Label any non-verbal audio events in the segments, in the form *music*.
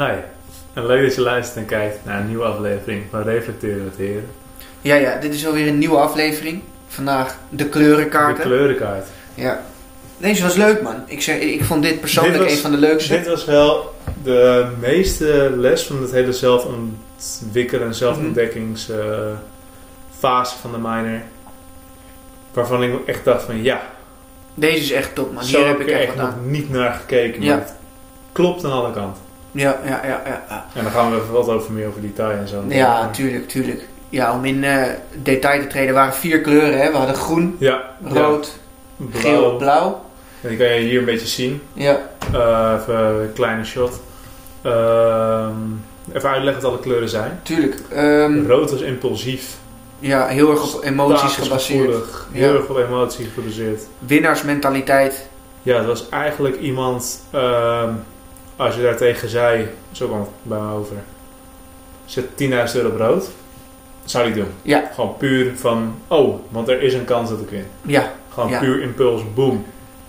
Hi, en leuk dat je luistert en kijkt naar een nieuwe aflevering van Reflecteren met Heren. Ja, ja, dit is alweer een nieuwe aflevering. Vandaag de kleurenkaarten. De kleurenkaart. Ja. Deze was leuk, man. Ik, zeg, ik vond dit persoonlijk Dit was- een van de leukste. Dit was wel de meeste les van het hele zelfontwikkelen en zelfontdekkingsfase van de minor. Waarvan ik echt dacht van ja, Deze is echt top, man. Hier heb ik echt nog niet naar gekeken. Ja. Maar het klopt aan alle kanten. Ja, ja, ja, ja. En dan gaan we even wat over meer over detail en zo. ja tuurlijk, tuurlijk. Ja, om in eh, detail te treden waren vier kleuren, hè. We hadden groen, Ja, rood, ja. geel, blauw. En die kan je hier een beetje zien. Ja, Eh, even een kleine shot. Ehm, even uitleggen wat alle kleuren zijn. tuurlijk. Ehm, Rood is impulsief. ja, heel erg op emoties gebaseerd. gevoelig, Heel Ja. erg op emoties gebaseerd. Winnaarsmentaliteit. Ja, het was eigenlijk iemand... als je daar tegen zei... Zo kwam het bij me over. Zet 10.000 euro op rood. Zou ik doen. Ja. Gewoon puur van... Oh, want er is een kans dat ik win. Ja. Gewoon Ja. puur impuls. Boom.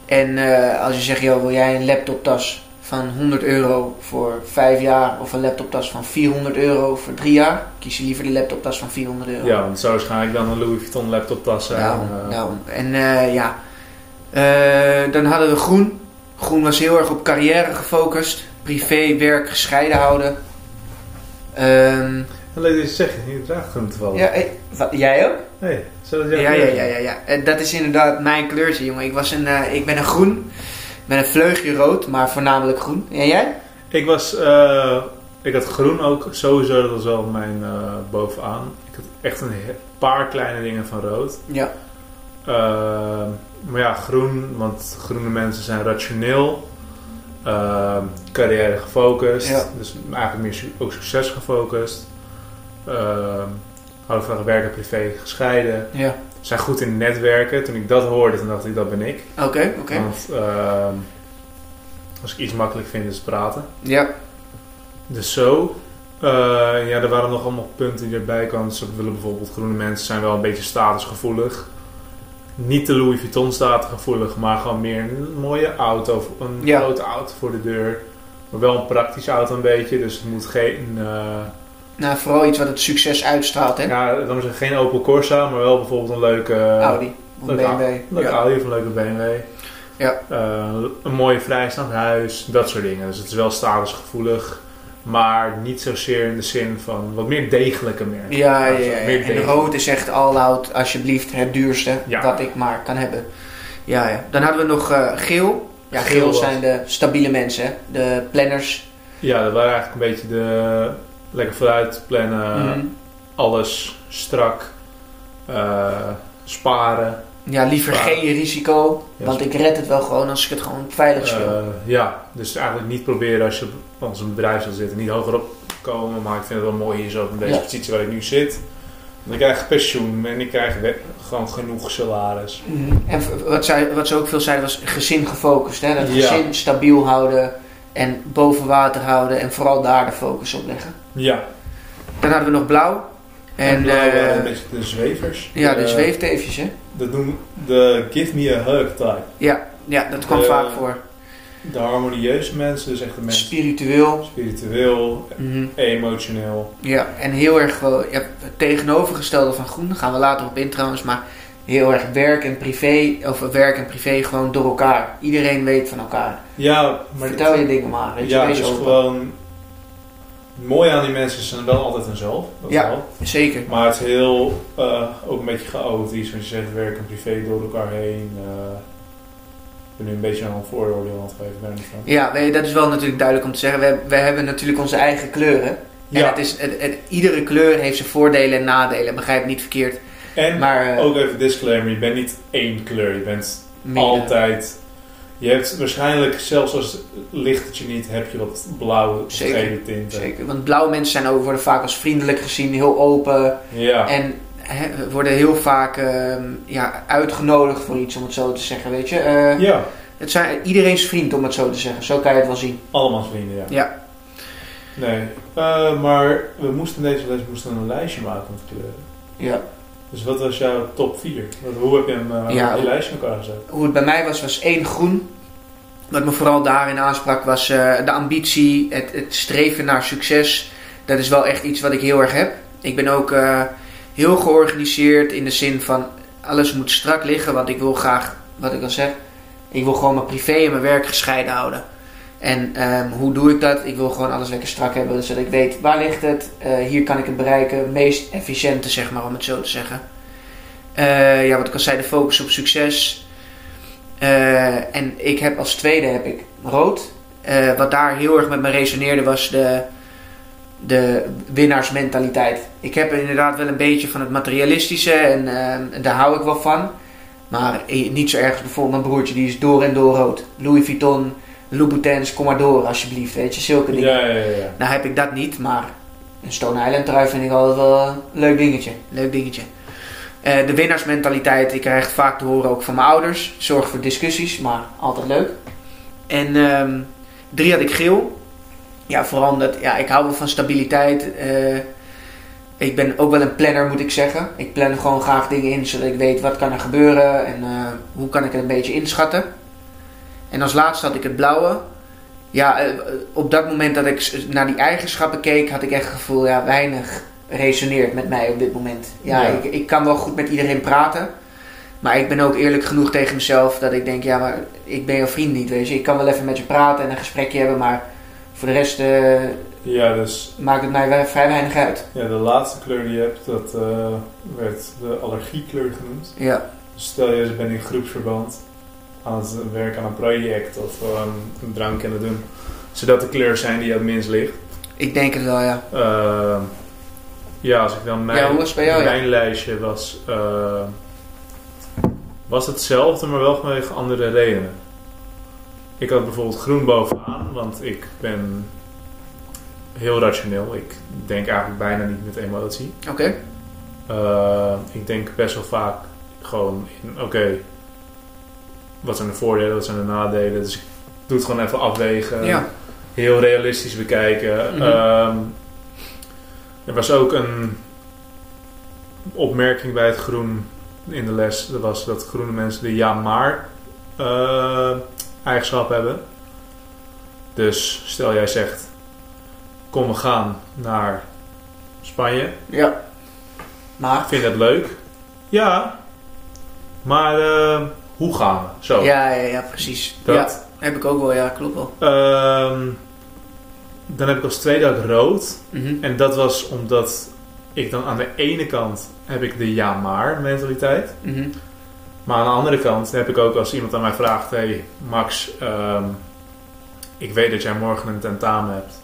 En eh, als je zegt, joh, wil jij een laptoptas van 100 euro voor 5 jaar of een laptoptas van 400 euro voor 3 jaar, kies je liever de laptoptas van 400 euro. Ja, want zou waarschijnlijk dan een Louis Vuitton laptoptas zijn. Daarom, eh, daarom. En eh, ja, Eh, dan hadden we groen. Groen was heel erg op carrière gefocust, privé, werk gescheiden houden. Ehm, Leuk dat je zegt, je draagt groen toevallig. ja, eh, jij ook? Dat Ja, ja, ja, ja, ja. En dat is inderdaad mijn kleurtje, jongen. Ik, was een, eh, ik ben een groen, met een vleugje rood, maar voornamelijk groen. En jij? Ik was, eh, ik had groen ook sowieso, dat was wel mijn bovenaan. Ik had echt een paar kleine dingen van rood. Ja. Eh, maar ja, groen, want groene mensen zijn rationeel, eh, carrière gefocust, Ja. dus eigenlijk meer su- ook succes gefocust. Uh, houden van werk en privé gescheiden. Ja. Zijn goed in netwerken. Toen ik dat hoorde, toen dacht ik dat ben ik. Oké, oké. Want als ik iets makkelijk vind, is praten. Ja. Dus zo. Eh, ja, er waren nog allemaal punten die erbij kwamen. Dus we willen bijvoorbeeld groene mensen zijn wel een beetje statusgevoelig. Niet de Louis Vuitton statusgevoelig, maar gewoon meer een mooie auto, een Ja. grote auto voor de deur. Maar wel een praktische auto een beetje, dus het moet geen, eh, Nou, vooral iets wat het succes uitstraalt, hè? ja, dan is het geen Opel Corsa, maar wel bijvoorbeeld een leuke Audi. Of leuke BMW. Een leuke Ja. Audi of een leuke BMW. Ja. Eh, een mooie vrijstaand huis, dat soort dingen. Dus het is wel statusgevoelig, maar niet zozeer in de zin van wat meer degelijke merken. Ja, ja, ja. meer En rood is echt all-out, alsjeblieft, het duurste Ja. wat ik maar kan hebben. Ja, ja. Dan hadden we nog eh, geel. Ja, Geel zijn de stabiele mensen, de planners. Ja, dat waren eigenlijk een beetje de lekker vooruit plannen, Mhm. alles strak, eh, sparen. Ja, liever geen risico, Ja, want ik red het wel gewoon als ik het gewoon veilig speel. Eh, ja, dus eigenlijk niet proberen als je op als een bedrijf zal zitten, niet hoger op komen, maar ik vind het wel mooi hier zo in deze Ja. positie waar ik nu zit. Want ik krijg pensioen en ik krijg gewoon genoeg salaris. Mhm. En wat, zij, wat ze ook veel zeiden was gezin gefocust. Hè? Dat Ja. gezin stabiel houden en boven water houden en vooral daar de focus op leggen. Ja, Dan hadden we nog blauw. En, en blauw waren eh, een beetje de zwevers. ja, de Eh, zweefteefjes, hè? Dat noemen de give me a hug type. Ja, ja dat kwam vaak voor. De harmonieuze mensen, dus echt de mensen Spiritueel. spiritueel, Mhm. emotioneel. Ja, en heel erg wel, ja, het tegenovergestelde van groen, daar gaan we later op in trouwens, maar heel erg werk en privé, of werk en privé gewoon door elkaar. Iedereen weet van elkaar. Ja, maar Vertel je dingen maar, weet je, ja, is open. gewoon... Mooi aan die mensen zijn wel altijd hunzelf. Ja. wel. Zeker. Maar het is heel, eh, ook een beetje chaotisch, want je zegt werk en privé door elkaar heen. eh. ik ben nu een beetje aan een vooroordeel aan het geven. Ja, je, dat is wel natuurlijk duidelijk om te zeggen. We, we hebben natuurlijk onze eigen kleuren. En Ja, het is, het, het- iedere kleur heeft zijn voordelen en nadelen, begrijp niet verkeerd. en Maar eh, ook even disclaimer, je bent niet één kleur, je bent altijd... Je hebt waarschijnlijk, zelfs als licht het je niet, heb je wat blauwe gele tinten. Zeker, want blauwe mensen zijn ook, worden vaak als vriendelijk gezien, heel open. Ja, En worden heel vaak ehm, ja, uitgenodigd voor iets, om het zo te zeggen, weet je. Eh, ja, Het zijn iedereen's vriend, om het zo te zeggen. Zo kan je het wel zien. allemaal vrienden, ja. Ja. Nee, eh, maar we moesten deze les moesten een lijstje maken met kleuren. Ja. Dus wat was jouw top 4? Hoe heb je hem eh, Ja, op je lijstje elkaar gezet? Hoe het bij mij was, was één groen. wat me vooral daarin aansprak was eh, de ambitie, het, het streven naar succes. Dat is wel echt iets wat ik heel erg heb. Ik ben ook eh, heel georganiseerd in de zin van alles moet strak liggen, want ik wil graag, wat ik al zeg, ik wil gewoon mijn privé en mijn werk gescheiden houden. En ehm, hoe doe ik dat? Ik wil gewoon alles lekker strak hebben, zodat ik weet waar ligt het, Eh, hier kan ik het bereiken, meest efficiënte zeg maar, om het zo te zeggen. Eh, ja, wat ik al zei, de focus op succes. Eh, en ik heb als tweede heb ik rood. Wat daar heel erg met me resoneerde was de, de winnaarsmentaliteit. Ik heb inderdaad wel een beetje van het materialistische en eh, daar hou ik wel van. Maar niet zo erg bijvoorbeeld mijn broertje, die is door en door rood. Louis Vuitton, Louboutins, kom maar door alsjeblieft, weet je, zulke dingen. Ja, ja, ja. ja. Nou heb ik dat niet, maar een Stone Island trui vind ik altijd wel een leuk dingetje. Leuk dingetje. Eh, de winnaarsmentaliteit, ik krijg het vaak te horen ook van mijn ouders. Zorg voor discussies, maar altijd leuk. En ehm, drie had ik geel. Ja, vooral omdat, ja, ik hou wel van stabiliteit. Eh, ik ben ook wel een planner, moet ik zeggen. Ik plan gewoon graag dingen in, zodat ik weet wat kan er gebeuren en eh, hoe kan ik het een beetje inschatten. En als laatste had ik het blauwe. Ja, eh, op dat moment dat ik naar die eigenschappen keek, had ik echt het gevoel, ja, weinig resoneert met mij op dit moment. Ja, Ja. Ik, ik kan wel goed met iedereen praten. Maar ik ben ook eerlijk genoeg tegen mezelf dat ik denk, ja, maar ik ben jouw vriend niet, weet je. Ik kan wel even met je praten en een gesprekje hebben, maar voor de rest eh, Ja, dus maakt het mij vrij weinig uit. ja, de laatste kleur die je hebt, dat eh, werd de allergiekleur genoemd. Ja, Dus stel je bent in groepsverband aan het werken aan een project of gewoon een drankje aan het doen. Zodat de kleur zijn die het minst ligt. ik denk het wel, ja. Eh, ja, als ik dan mijn, Ja, was ja? lijstje was, eh, was hetzelfde, maar wel vanwege andere redenen. Ik had bijvoorbeeld groen bovenaan, want ik ben heel rationeel. Ik denk eigenlijk bijna niet met emotie. Oké. Ik denk best wel vaak gewoon in, oké, wat zijn de voordelen, wat zijn de nadelen. Dus ik doe het gewoon even afwegen Ja. heel realistisch bekijken. Mhm. Ehm, er was ook een opmerking bij het groen in de les. Dat was dat groene mensen de ja-maar eh, eigenschap hebben. Dus stel jij zegt, kom we gaan naar Spanje. Ja. Maar? Vind je dat leuk? Ja. Maar eh, hoe gaan we? Zo. Ja, ja, ja, precies. Dat. Ja, heb ik ook wel, ja, klopt wel. Ehm, dan heb ik als tweede ook rood. Mhm. En dat was omdat ik dan aan de ene kant heb ik de ja maar mentaliteit. Mhm. Maar aan de andere kant heb ik ook als iemand aan mij vraagt: Hey Max, ehm, ik weet dat jij morgen een tentamen hebt.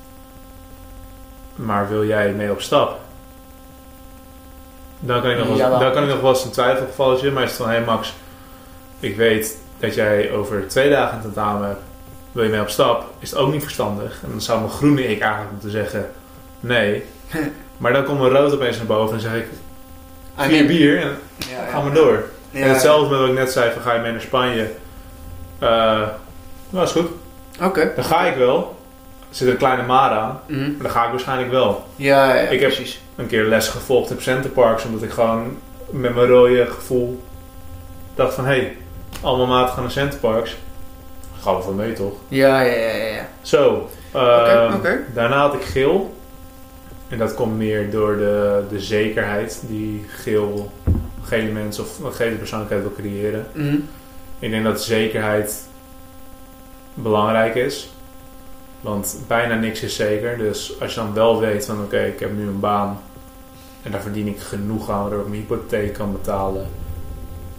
Maar wil jij mee op stap? Dan kan ik nog, wel, Jawel. dan kan ik nog wel eens een twijfelgevalletje. Maar is het van: Hey Max, ik weet dat jij over twee dagen een tentamen hebt. Wil je mee op stap? Is het ook niet verstandig. En dan zou mijn groene ik eigenlijk moeten zeggen: Nee. *laughs* Maar dan komt mijn rood opeens naar boven en zeg ik: Vier bier en Ja, ja. gaan we door. Ja, En hetzelfde met wat ik net zei, van ga je mee naar Spanje? Eh nou, is goed. Oké. Dan ga ik wel. Er zit een kleine maar aan. Mhm. Maar dan ga ik waarschijnlijk wel. Ja, ja, Ik heb- precies. Een keer les gevolgd op Centerparks. Omdat ik gewoon met mijn rode gevoel dacht van... Hé, hey, allemaal maten gaan naar Centerparks. Gaan we van mee toch? Ja, ja, ja, ja. Zo. eh, Oké, oké. Daarna had ik geel. En dat komt meer door de, de zekerheid die geel, gele mensen of een gele persoonlijkheid wil creëren. Mhm. Ik denk dat zekerheid belangrijk is. Want bijna niks is zeker. Dus als je dan wel weet van oké, ik heb nu een baan. En daar verdien ik genoeg aan waardoor ik mijn hypotheek kan betalen.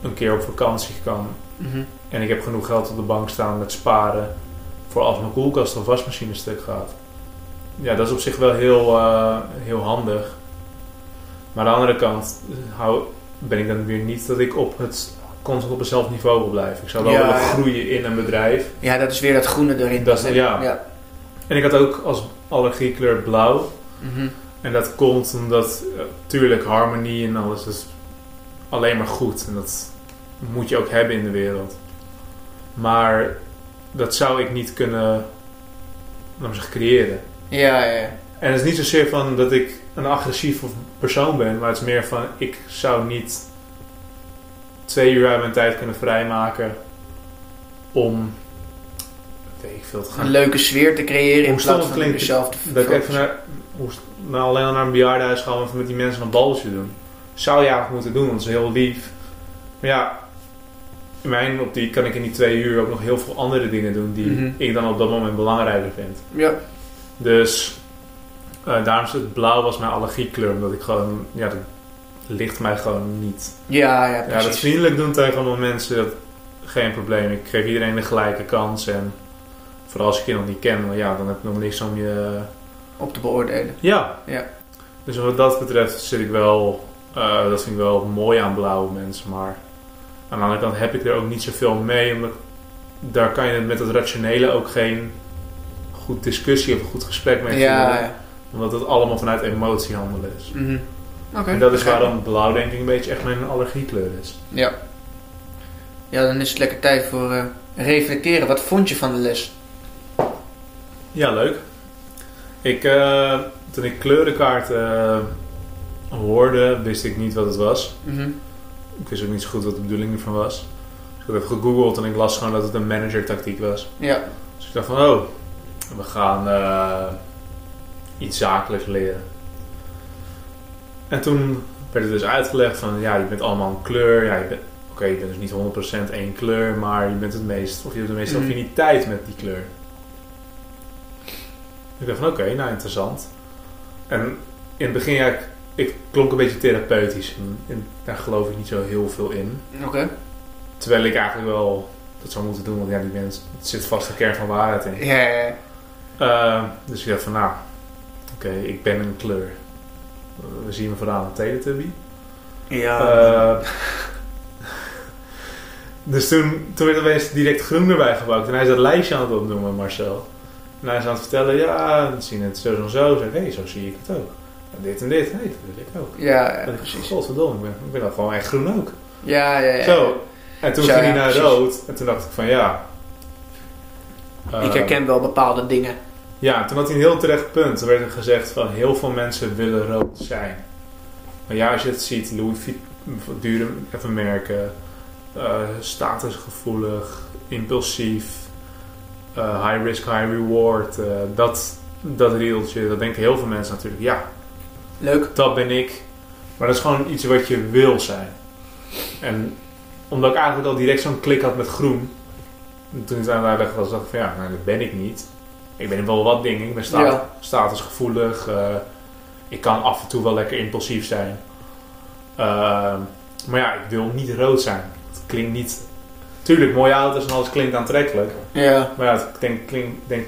Een keer op vakantie kan. Mhm. En ik heb genoeg geld op de bank staan met sparen. Voor als mijn koelkast of wasmachine stuk gaat. Ja, dat is op zich wel heel, eh, heel handig. Maar aan de andere kant eh, hou, ben ik dan weer niet dat ik op het constant op hetzelfde niveau wil blijven. Ik zou wel Ja, willen groeien in een bedrijf. Ja, dat is weer dat groene erin. Dat is- ja. ja. En ik had ook als allergiekleur blauw. Mhm. En dat komt omdat, eh, tuurlijk, harmonie en alles is alleen maar goed. En dat moet je ook hebben in de wereld. Maar dat zou ik niet kunnen, laat zeggen, creëren. Ja, ja. En het is niet zozeer van dat ik een agressief persoon ben, maar het is meer van ik zou niet twee uur uit mijn tijd kunnen vrijmaken om weet ik veel, te Een gaan. leuke sfeer te creëren in plaats van klinkt, jezelf te Dat ik even naar, hoe, nou alleen al naar een bejaardenhuis gaan en met die mensen een babbeltje doen. Zou je eigenlijk moeten doen, want dat is heel lief. Maar ja, mijn optiek kan ik in die twee uur ook nog heel veel andere dingen doen die Mhm. ik dan op dat moment belangrijker vind. Ja, Dus eh, daarom is het blauw was mijn allergiekleur, omdat ik gewoon, ja, dat ligt mij gewoon niet. ja, ja, Ja, dat vriendelijk doen tegen andere mensen, dat, geen probleem. Ik geef iedereen de gelijke kans en vooral als ik je nog niet ken, dan, ja, dan heb ik nog niks om je... Op te beoordelen. Ja. Ja. Dus wat dat betreft zit ik wel, eh, dat vind ik wel mooi aan blauwe mensen, maar aan de andere kant heb ik er ook niet zoveel mee, omdat daar kan je met het rationele ook geen goed discussie of een goed gesprek mee Ja, voeren, ja. omdat het allemaal vanuit emotie handelen is. Mhm. En dat is waarom blauw denk ik een beetje echt mijn allergiekleur is. Ja. Ja, dan is het lekker tijd voor eh, reflecteren. Wat vond je van de les? Ja, leuk. Ik, eh, toen ik kleurenkaarten eh, hoorde, wist ik niet wat het was. Mhm. Ik wist ook niet zo goed wat de bedoeling ervan was. Dus ik heb even gegoogeld en ik las gewoon dat het een managertactiek was. Ja. Dus ik dacht van, oh, we gaan eh, iets zakelijks leren. En toen werd het dus uitgelegd van, ja, je bent allemaal een kleur. Ja, je bent, oké, je bent dus niet 100% één kleur, maar je bent het meest, of je hebt de meeste Mhm. affiniteit met die kleur. Ik dacht van, oké, nou interessant. En in het begin, ja, ik, klonk een beetje therapeutisch. En, en daar geloof ik niet zo heel veel in. Oké. Terwijl ik eigenlijk wel dat zou moeten doen, want ja, die mensen, het zit vast een kern van waarheid in. Ja, ja, ja. Eh, dus ik dacht van, nou, oké, ik ben een kleur. We zien me vooraan een Teletubby. Ja. Eh, *laughs* dus toen, toen werd opeens direct groen erbij gebouwd. En hij is dat lijstje aan het opnoemen, Marcel. En hij is aan het vertellen, ja, we zien het zo en zo. Ik zeg, hé, zo zie ik het ook. En dit en dit, hé, dat wil ik ook. ja, ja, En ik precies. godverdomme, ik ben, ik ben dan gewoon echt groen ook. Ja, ja, ja. Zo. En toen Zo, ging hij naar precies. rood. En toen dacht ik van, ja... Ik herken wel bepaalde dingen. Ja, toen had hij een heel terecht punt. Er werd er gezegd van heel veel mensen willen rood zijn. Maar ja, als je het ziet, Louis Vuitton, dure even merken, eh, statusgevoelig, impulsief, eh, high risk, high reward. eh, dat, dat riedeltje, dat denken heel veel mensen natuurlijk. Ja, Leuk. dat ben ik. Maar dat is gewoon iets wat je wil zijn. En omdat ik eigenlijk al direct zo'n klik had met groen. en Toen het aan het uitleggen was, dacht ik van ja, nou, dat ben ik niet. Ik ben wel wat dingen. Ik ben sta Ja. statusgevoelig. eh, ik kan af en toe wel lekker impulsief zijn. Ehm, maar ja, ik wil niet rood zijn. Het klinkt niet... Tuurlijk, mooie auto's en alles klinkt aantrekkelijk. Ja. Maar ja, ik denk, klink, denk,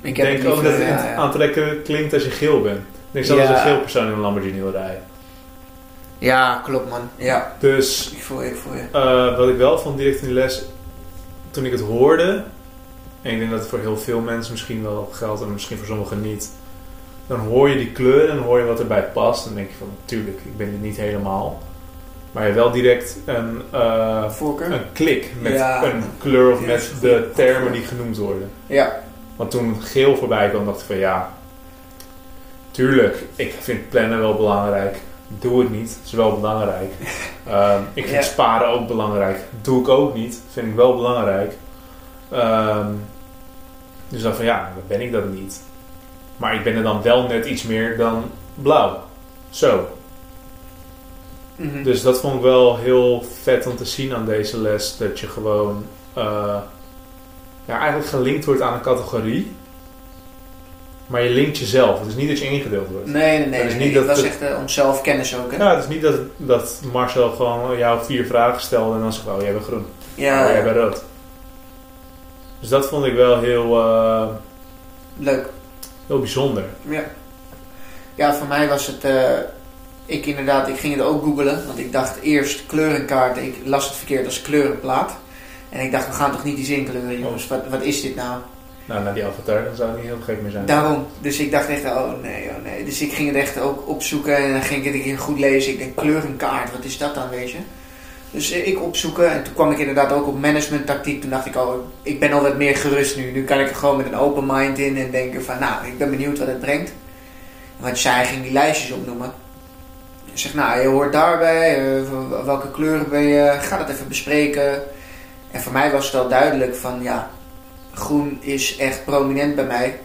Ik denk ook dat het ja. aantrekkelijk klinkt als je geel bent. Ik Ja. als een geel persoon in een Lamborghini wil rijden. Ja, klopt man. Ja. Dus Ik voel je, ik voel je. eh, wat ik wel vond direct in die les, toen ik het hoorde, en ik denk dat het voor heel veel mensen misschien wel geldt en misschien voor sommigen niet, dan hoor je die kleur en dan hoor je wat erbij past. En dan denk je van, natuurlijk, ik ben het niet helemaal. Maar je hebt wel direct een, eh, Voorkeur? een klik met Ja. een kleur of met de termen die genoemd worden. Ja. Want toen geel voorbij kwam, dacht ik van ja, tuurlijk, ik vind plannen wel belangrijk. Doe het niet, is wel belangrijk. *laughs* Ehm, ik vind Ja. sparen ook belangrijk. Doe ik ook niet, vind ik wel belangrijk. Ehm, dus dan van ja, dan ben ik dat niet. Maar ik ben er dan wel net iets meer dan blauw. Zo. Mhm. Dus dat vond ik wel heel vet om te zien aan deze les. Dat je gewoon eh, ja, eigenlijk gelinkt wordt aan een categorie. Maar je linkt jezelf. Het is niet dat je ingedeeld wordt. Nee, nee, nee. Het is nee, niet nee. dat echt eh, om zelfkennis ook, hè? Ja, het is niet dat, dat Marcel gewoon jou vier vragen stelde en dan zegt, oh jij bent groen. Ja, oh jij bent rood. Dus dat vond ik wel heel, eh, leuk. heel bijzonder. Ja. Ja, voor mij was het... eh, ik inderdaad, ik ging het ook googlen. Want ik dacht eerst kleurenkaarten. Ik las het verkeerd als kleurenplaat. En ik dacht, we gaan toch niet iets inkleuren, jongens. Wat, wat is dit nou? Nou, na die avatar dan zou het niet heel gek zijn. Daarom. Dus ik dacht echt, oh nee, oh nee. Dus ik ging het echt ook opzoeken en dan ging ik het keer goed lezen. Ik denk, kleurenkaart, wat is dat dan, weet je? Dus eh, ik opzoeken en toen kwam ik inderdaad ook op managementtactiek. Toen dacht ik, oh, ik ben al wat meer gerust nu. Nu kan ik er gewoon met een open mind in en denken van, nou, ik ben benieuwd wat het brengt. Want zij ging die lijstjes opnoemen. Ik zeg, nou, je hoort daarbij, eh, welke kleuren ben je, ga dat even bespreken. En voor mij was het al duidelijk van, ja, groen is echt prominent bij mij.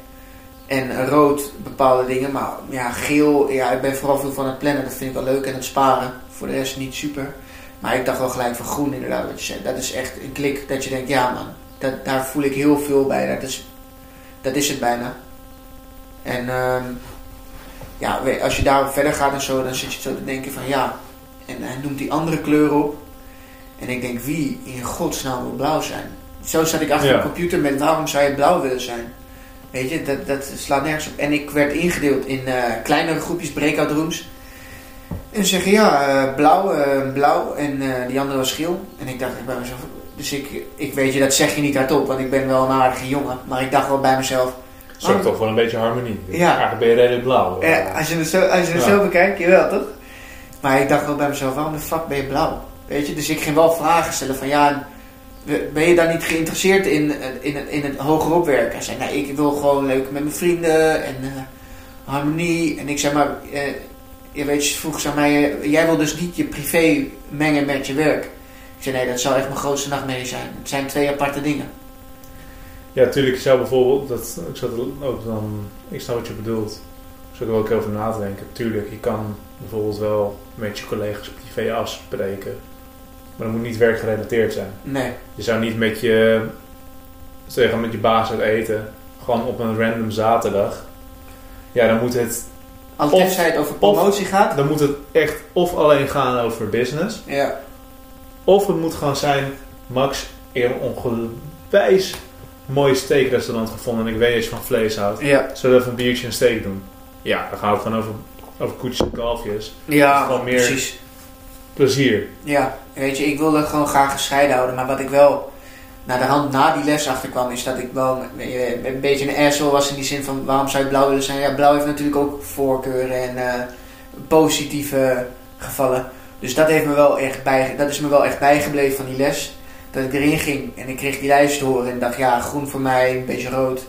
En rood bepaalde dingen. Maar ja, geel, ja, ik ben vooral veel van het plannen. Dat vind ik wel leuk. En het sparen. Voor de rest niet super. Maar ik dacht wel gelijk van groen inderdaad wat je zei. Dat is echt een klik dat je denkt, ja man, dat, daar voel ik heel veel bij. Dat is, dat is het bijna. En ehm, ja, als je daarop verder gaat en zo, dan zit je zo te denken van ja. En hij noemt die andere kleur op. En ik denk, wie in godsnaam wil blauw zijn? Zo zat ik achter Ja. de computer met waarom zou je blauw willen zijn? Weet je, dat, dat slaat nergens op. En ik werd ingedeeld in eh, kleinere groepjes, breakout rooms. En ze zeggen ja, eh, blauw, eh, blauw en die andere was geel. En ik dacht bij mezelf, dus ik, ik weet je, dat zeg je niet hardop, want ik ben wel een aardige jongen. Maar ik dacht wel bij mezelf, Zorgt toch voor een beetje harmonie. Ja. Eigenlijk ben je redelijk blauw. ja, als je het zo, als je het Ja. zo bekijkt, jawel toch? Maar ik dacht wel bij mezelf, waarom de fuck ben je blauw? Weet je, dus ik ging wel vragen stellen van ja, ben je daar niet geïnteresseerd in, eh, in, het- in het hogerop werken? Hij zei, nee, ik wil gewoon leuk met mijn vrienden en eh, harmonie. En ik zei maar, eh, je weet, vroeg ze aan mij, jij wil dus niet je privé mengen met je werk. Ik zei, nee, dat zou echt mijn grootste nachtmerrie zijn. Het zijn twee aparte dingen. Ja, tuurlijk. Ik zou bijvoorbeeld, dat, ik zat dan, ik snap wat je bedoelt. Ik zat er ook over na te denken. Tuurlijk, je kan bijvoorbeeld wel met je collega's privé afspreken. Maar dat moet niet werkgerelateerd zijn. Nee, Je zou niet met je, zeggen, met je baas uit eten. Gewoon op een random zaterdag. Ja, dan moet het, tenzij het over promotie gaat. dan moet het echt of alleen gaan over business. Ja, Of het moet gewoon zijn, Max, een ongewijs mooi steakrestaurant gevonden en ik weet dat je van vlees houdt. ja, Zullen we even een biertje en steak doen? Ja, dan gaan we het gewoon over, over koetjes en kalfjes. ja meer- precies. Plezier. Ja, weet je, ik wilde gewoon graag gescheiden houden. Maar wat ik wel naar de hand na die les achterkwam, is dat ik wel een, een beetje een asshole was in die zin van waarom zou je blauw willen zijn? Ja, blauw heeft natuurlijk ook voorkeuren en eh, positieve gevallen. Dus dat, heeft me wel echt bij, dat is me wel echt bijgebleven van die les. Dat ik erin ging en ik kreeg die lijst te horen en dacht, ja, groen voor mij, een beetje rood.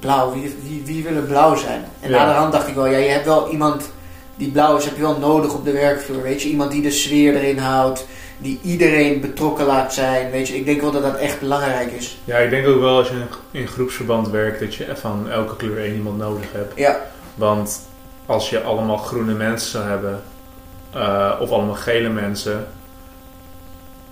Blauw, wie, wie, wie wil er blauw zijn? En Ja. na de hand dacht ik wel, ja, je hebt wel iemand die blauw is, heb je wel nodig op de werkvloer. Weet je, iemand die de sfeer erin houdt, die iedereen betrokken laat zijn. Weet je, ik denk wel dat dat echt belangrijk is. Ja, ik denk ook wel als je in- in groepsverband werkt dat je van elke kleur één iemand nodig hebt. Ja, Want als je allemaal groene mensen zou hebben, eh, of allemaal gele mensen,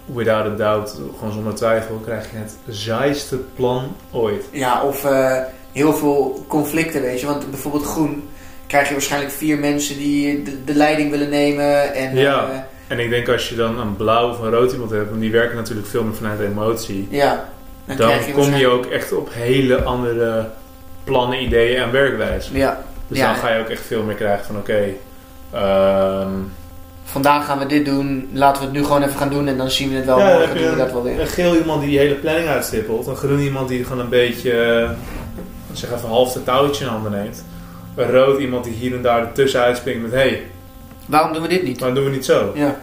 without a doubt, gewoon zonder twijfel, krijg je het zaaiste plan ooit. ja of eh, heel veel conflicten, weet je. Want bijvoorbeeld groen krijg je waarschijnlijk vier mensen die de, de leiding willen nemen. En, Ja. eh, En ik denk als je dan een blauw of een rood iemand hebt, want die werken natuurlijk veel meer vanuit emotie, ja, dan, dan krijg je kom je ook echt op hele andere plannen, ideeën en werkwijze. Ja, Dus Ja. dan ga je ook echt veel meer krijgen van oké, ehm, vandaag gaan we dit doen. Laten we het nu gewoon even gaan doen en dan zien we het wel. Ja, dan morgen heb doen je we dat wel weer. een geel iemand die die hele planning uitstippelt, een groen iemand die gewoon een beetje, eh, zeg even half de touwtje in handen neemt. Een rood iemand die hier en daar ertussen uitspringt met hé, hey, Waarom doen we dit niet? waarom doen we niet zo? Ja.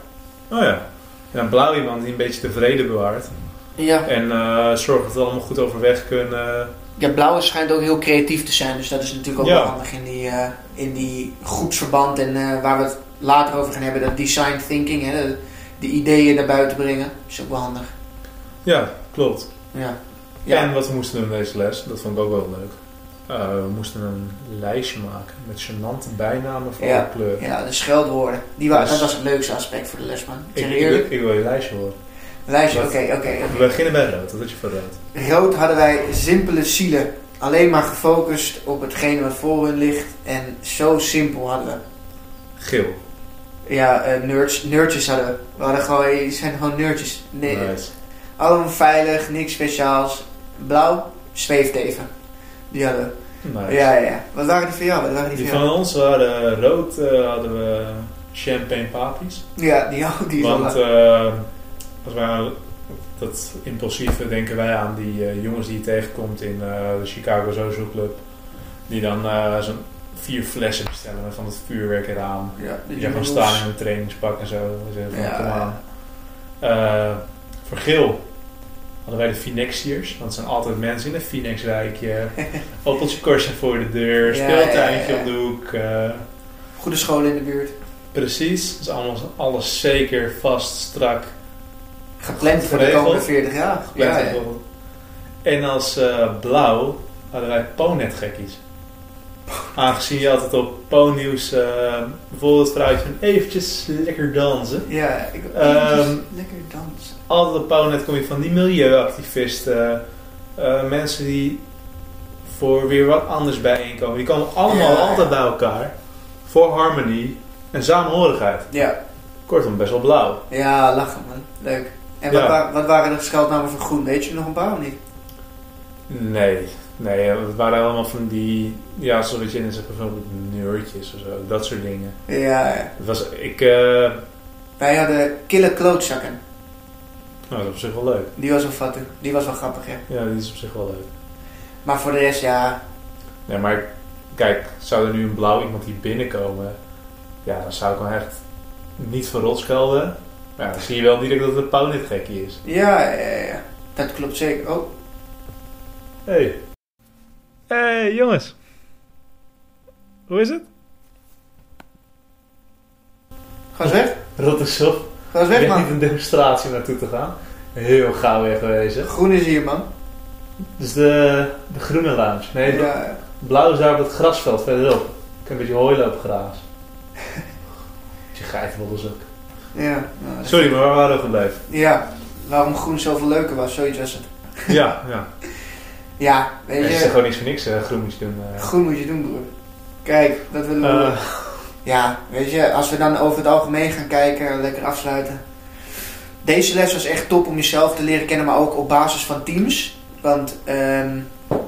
Oh ja. En een blauw iemand die een beetje de vrede bewaart Ja. en eh, zorgt dat we allemaal goed overweg kunnen. Ja, blauw schijnt ook heel creatief te zijn. Dus dat is natuurlijk ook Ja. wel handig in die, eh, in die groepsverband. En eh, waar we het later over gaan hebben, dat design thinking. Hè, de, de ideeën naar buiten brengen. is ook wel handig. Ja, klopt. Ja. Ja. En wat we moesten doen in deze les, dat vond ik ook wel leuk. Eh, we moesten een lijstje maken met gênante bijnamen voor Ja. elke kleur. Ja, de scheldwoorden. Die wa- Dus- dat was het leukste aspect voor de les, man. Ik Ik, ik, wil je lijstje horen. Lijstje, oké, oké. We beginnen bij rood. Wat had je voor rood? Rood hadden wij simpele zielen. Alleen maar gefocust op hetgene wat voor hun ligt. En zo simpel hadden we. Geel. Ja, eh nerds, nerdjes hadden we. We hadden gewoon, zijn gewoon nerdjes. Nee, Nice. Allemaal veilig, niks speciaals. Blauw, zweefteven. Die hadden we. nice. Ja, ja, ja. Wat waren die van jou? Wat waren die Die van jou? van ons waren rood, eh, hadden we champagne papies. Ja, die, die is wel Want leuk. eh, als wij dat impulsieve denken wij aan die eh, jongens die je tegenkomt in de Chicago Social Club. Die dan zo'n vier flessen bestellen met van het vuurwerk eraan. Ja, Die gewoon staan in een trainingspak en zo. Van, Ja, kom ja. aan. Voor geel hadden wij de Finexiers. Want het zijn altijd mensen in een Finex-rijkje. *laughs* Opeltje Corsa voor de deur. Speeltuintje op de hoek. eh, Goede scholen in de buurt. precies. Dus alles, alles zeker, vast, strak. Gepland voor de komende 40 jaar. Ja, ja. En als eh, blauw hadden wij Ponet-gekkies. Aangezien je altijd op Po-nieuws eh, bijvoorbeeld het vrouwtje van eventjes lekker dansen. Ja, ik wil Ehm, eventjes lekker dansen. Altijd op Ponet kom je van die milieuactivisten, eh, mensen die voor weer wat anders bijeenkomen. Die komen allemaal Ja. altijd bij elkaar voor harmonie en samenhorigheid. Ja, Kortom, best wel blauw. ja, lachen man. Leuk. En wat, Ja. wa- wat waren de scheldnamen van groen? Weet je nog een paar of niet? Nee, nee, het waren allemaal van die, ja, zoals je in zegt, bijvoorbeeld nerdjes of zo, dat soort dingen. Ja, ja. Het was, ik, eh, Wij hadden kille klootzakken. Nou, dat is op zich wel leuk. Die was wel fattig. Die was wel grappig, ja. Ja, die is op zich wel leuk. Maar voor de rest, ja. Nee, maar kijk, zou er nu een blauw iemand hier binnenkomen, ja, dan zou ik wel echt niet verrot schelden. Maar ja, dan zie je wel direct dat het een pauwnet gekkie is. Ja, ja, ja. Dat klopt zeker. Oh, Hey. Hey, jongens. Hoe is het? ga eens weg. Rot is op. Ga eens Ik weg, ben niet man. een demonstratie naartoe te gaan. Heel gauw wegwezen. Groen is hier, man. Dus de, de groene lounge. Nee, Ja, blauw is daar op het grasveld verderop. Ik heb een beetje hooi lopen grazen. *laughs* Je geitenwolders ook. ja. nou, Sorry, maar waar waren we gebleven? Ja, waarom groen zoveel leuker was, zoiets was het. *laughs* Ja, ja. *laughs* Ja, weet Het is je, gewoon niks voor niks. eh, groen moet je doen. eh. groen moet je doen, broer. Kijk, dat willen we doen. Ja, weet je, als we dan over het algemeen gaan kijken, lekker afsluiten. Deze les was echt top om jezelf te leren kennen, maar ook op basis van teams. Want, ehm,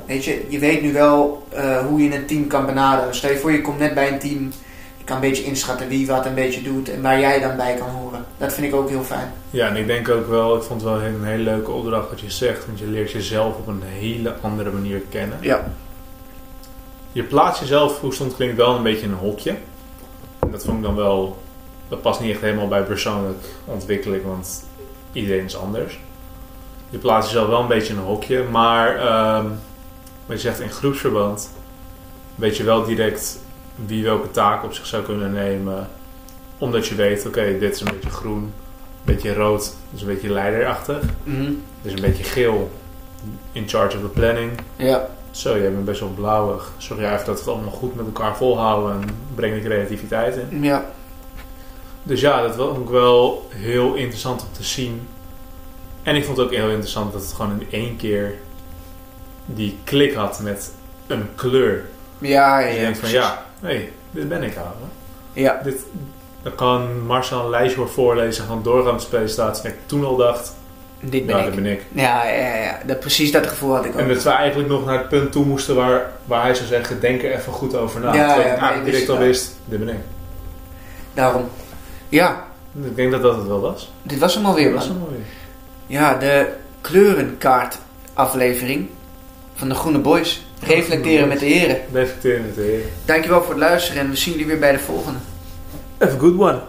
weet je, je weet nu wel eh, hoe je een team kan benaderen. Stel je voor, je komt net bij een team. Je kan een beetje inschatten wie wat een beetje doet en waar jij dan bij kan horen. Dat vind ik ook heel fijn. ja, en ik denk ook wel, ik vond het wel een hele leuke opdracht wat je zegt. Want je leert jezelf op een hele andere manier kennen. Ja. Je plaatst jezelf, hoe stond klinkt, wel een beetje in een hokje. Dat vond ik dan wel, dat past niet echt helemaal bij persoonlijke ontwikkeling, want iedereen is anders. Je plaatst jezelf wel een beetje in een hokje, maar ehm, wat je zegt in groepsverband, weet je wel direct wie welke taak op zich zou kunnen nemen. Omdat je weet, oké, dit is een beetje groen, een beetje rood, dus een beetje leiderachtig. Dit is een beetje geel, in charge of the planning. Ja. Zo, jij bent best wel blauwig. Zorg jij even dat we het allemaal goed met elkaar volhouden en breng de creativiteit in. Ja. Dus ja, dat was ook wel heel interessant om te zien. En ik vond het ook heel interessant dat het gewoon in één keer die klik had met een kleur. Ja, ja, En je denkt van ja, hé, hey, dit ben ik ouwe. Ja. Dit, dan kan Marcel een lijstje voor voorlezen van doorgangspresentatie. En ik toen al dacht, Dit ben ja, ik. dat ben ik. Ja, ja, ja. Dat, precies dat gevoel had ik ook. En dat we eigenlijk nog naar het punt toe moesten waar, waar hij zou zeggen, denk er even goed over na. Ja, Terwijl ja, ik eigenlijk direct wist al wist, dit ben ik. Daarom. Ja, Ik denk dat dat het wel was. dit was hem alweer, was hem alweer. Ja, de kleurenkaart aflevering van de Groene Boys. Reflecteren met de heren. Reflecteren met de heren. Dankjewel voor het luisteren en we zien jullie weer bij de volgende. Have a good one.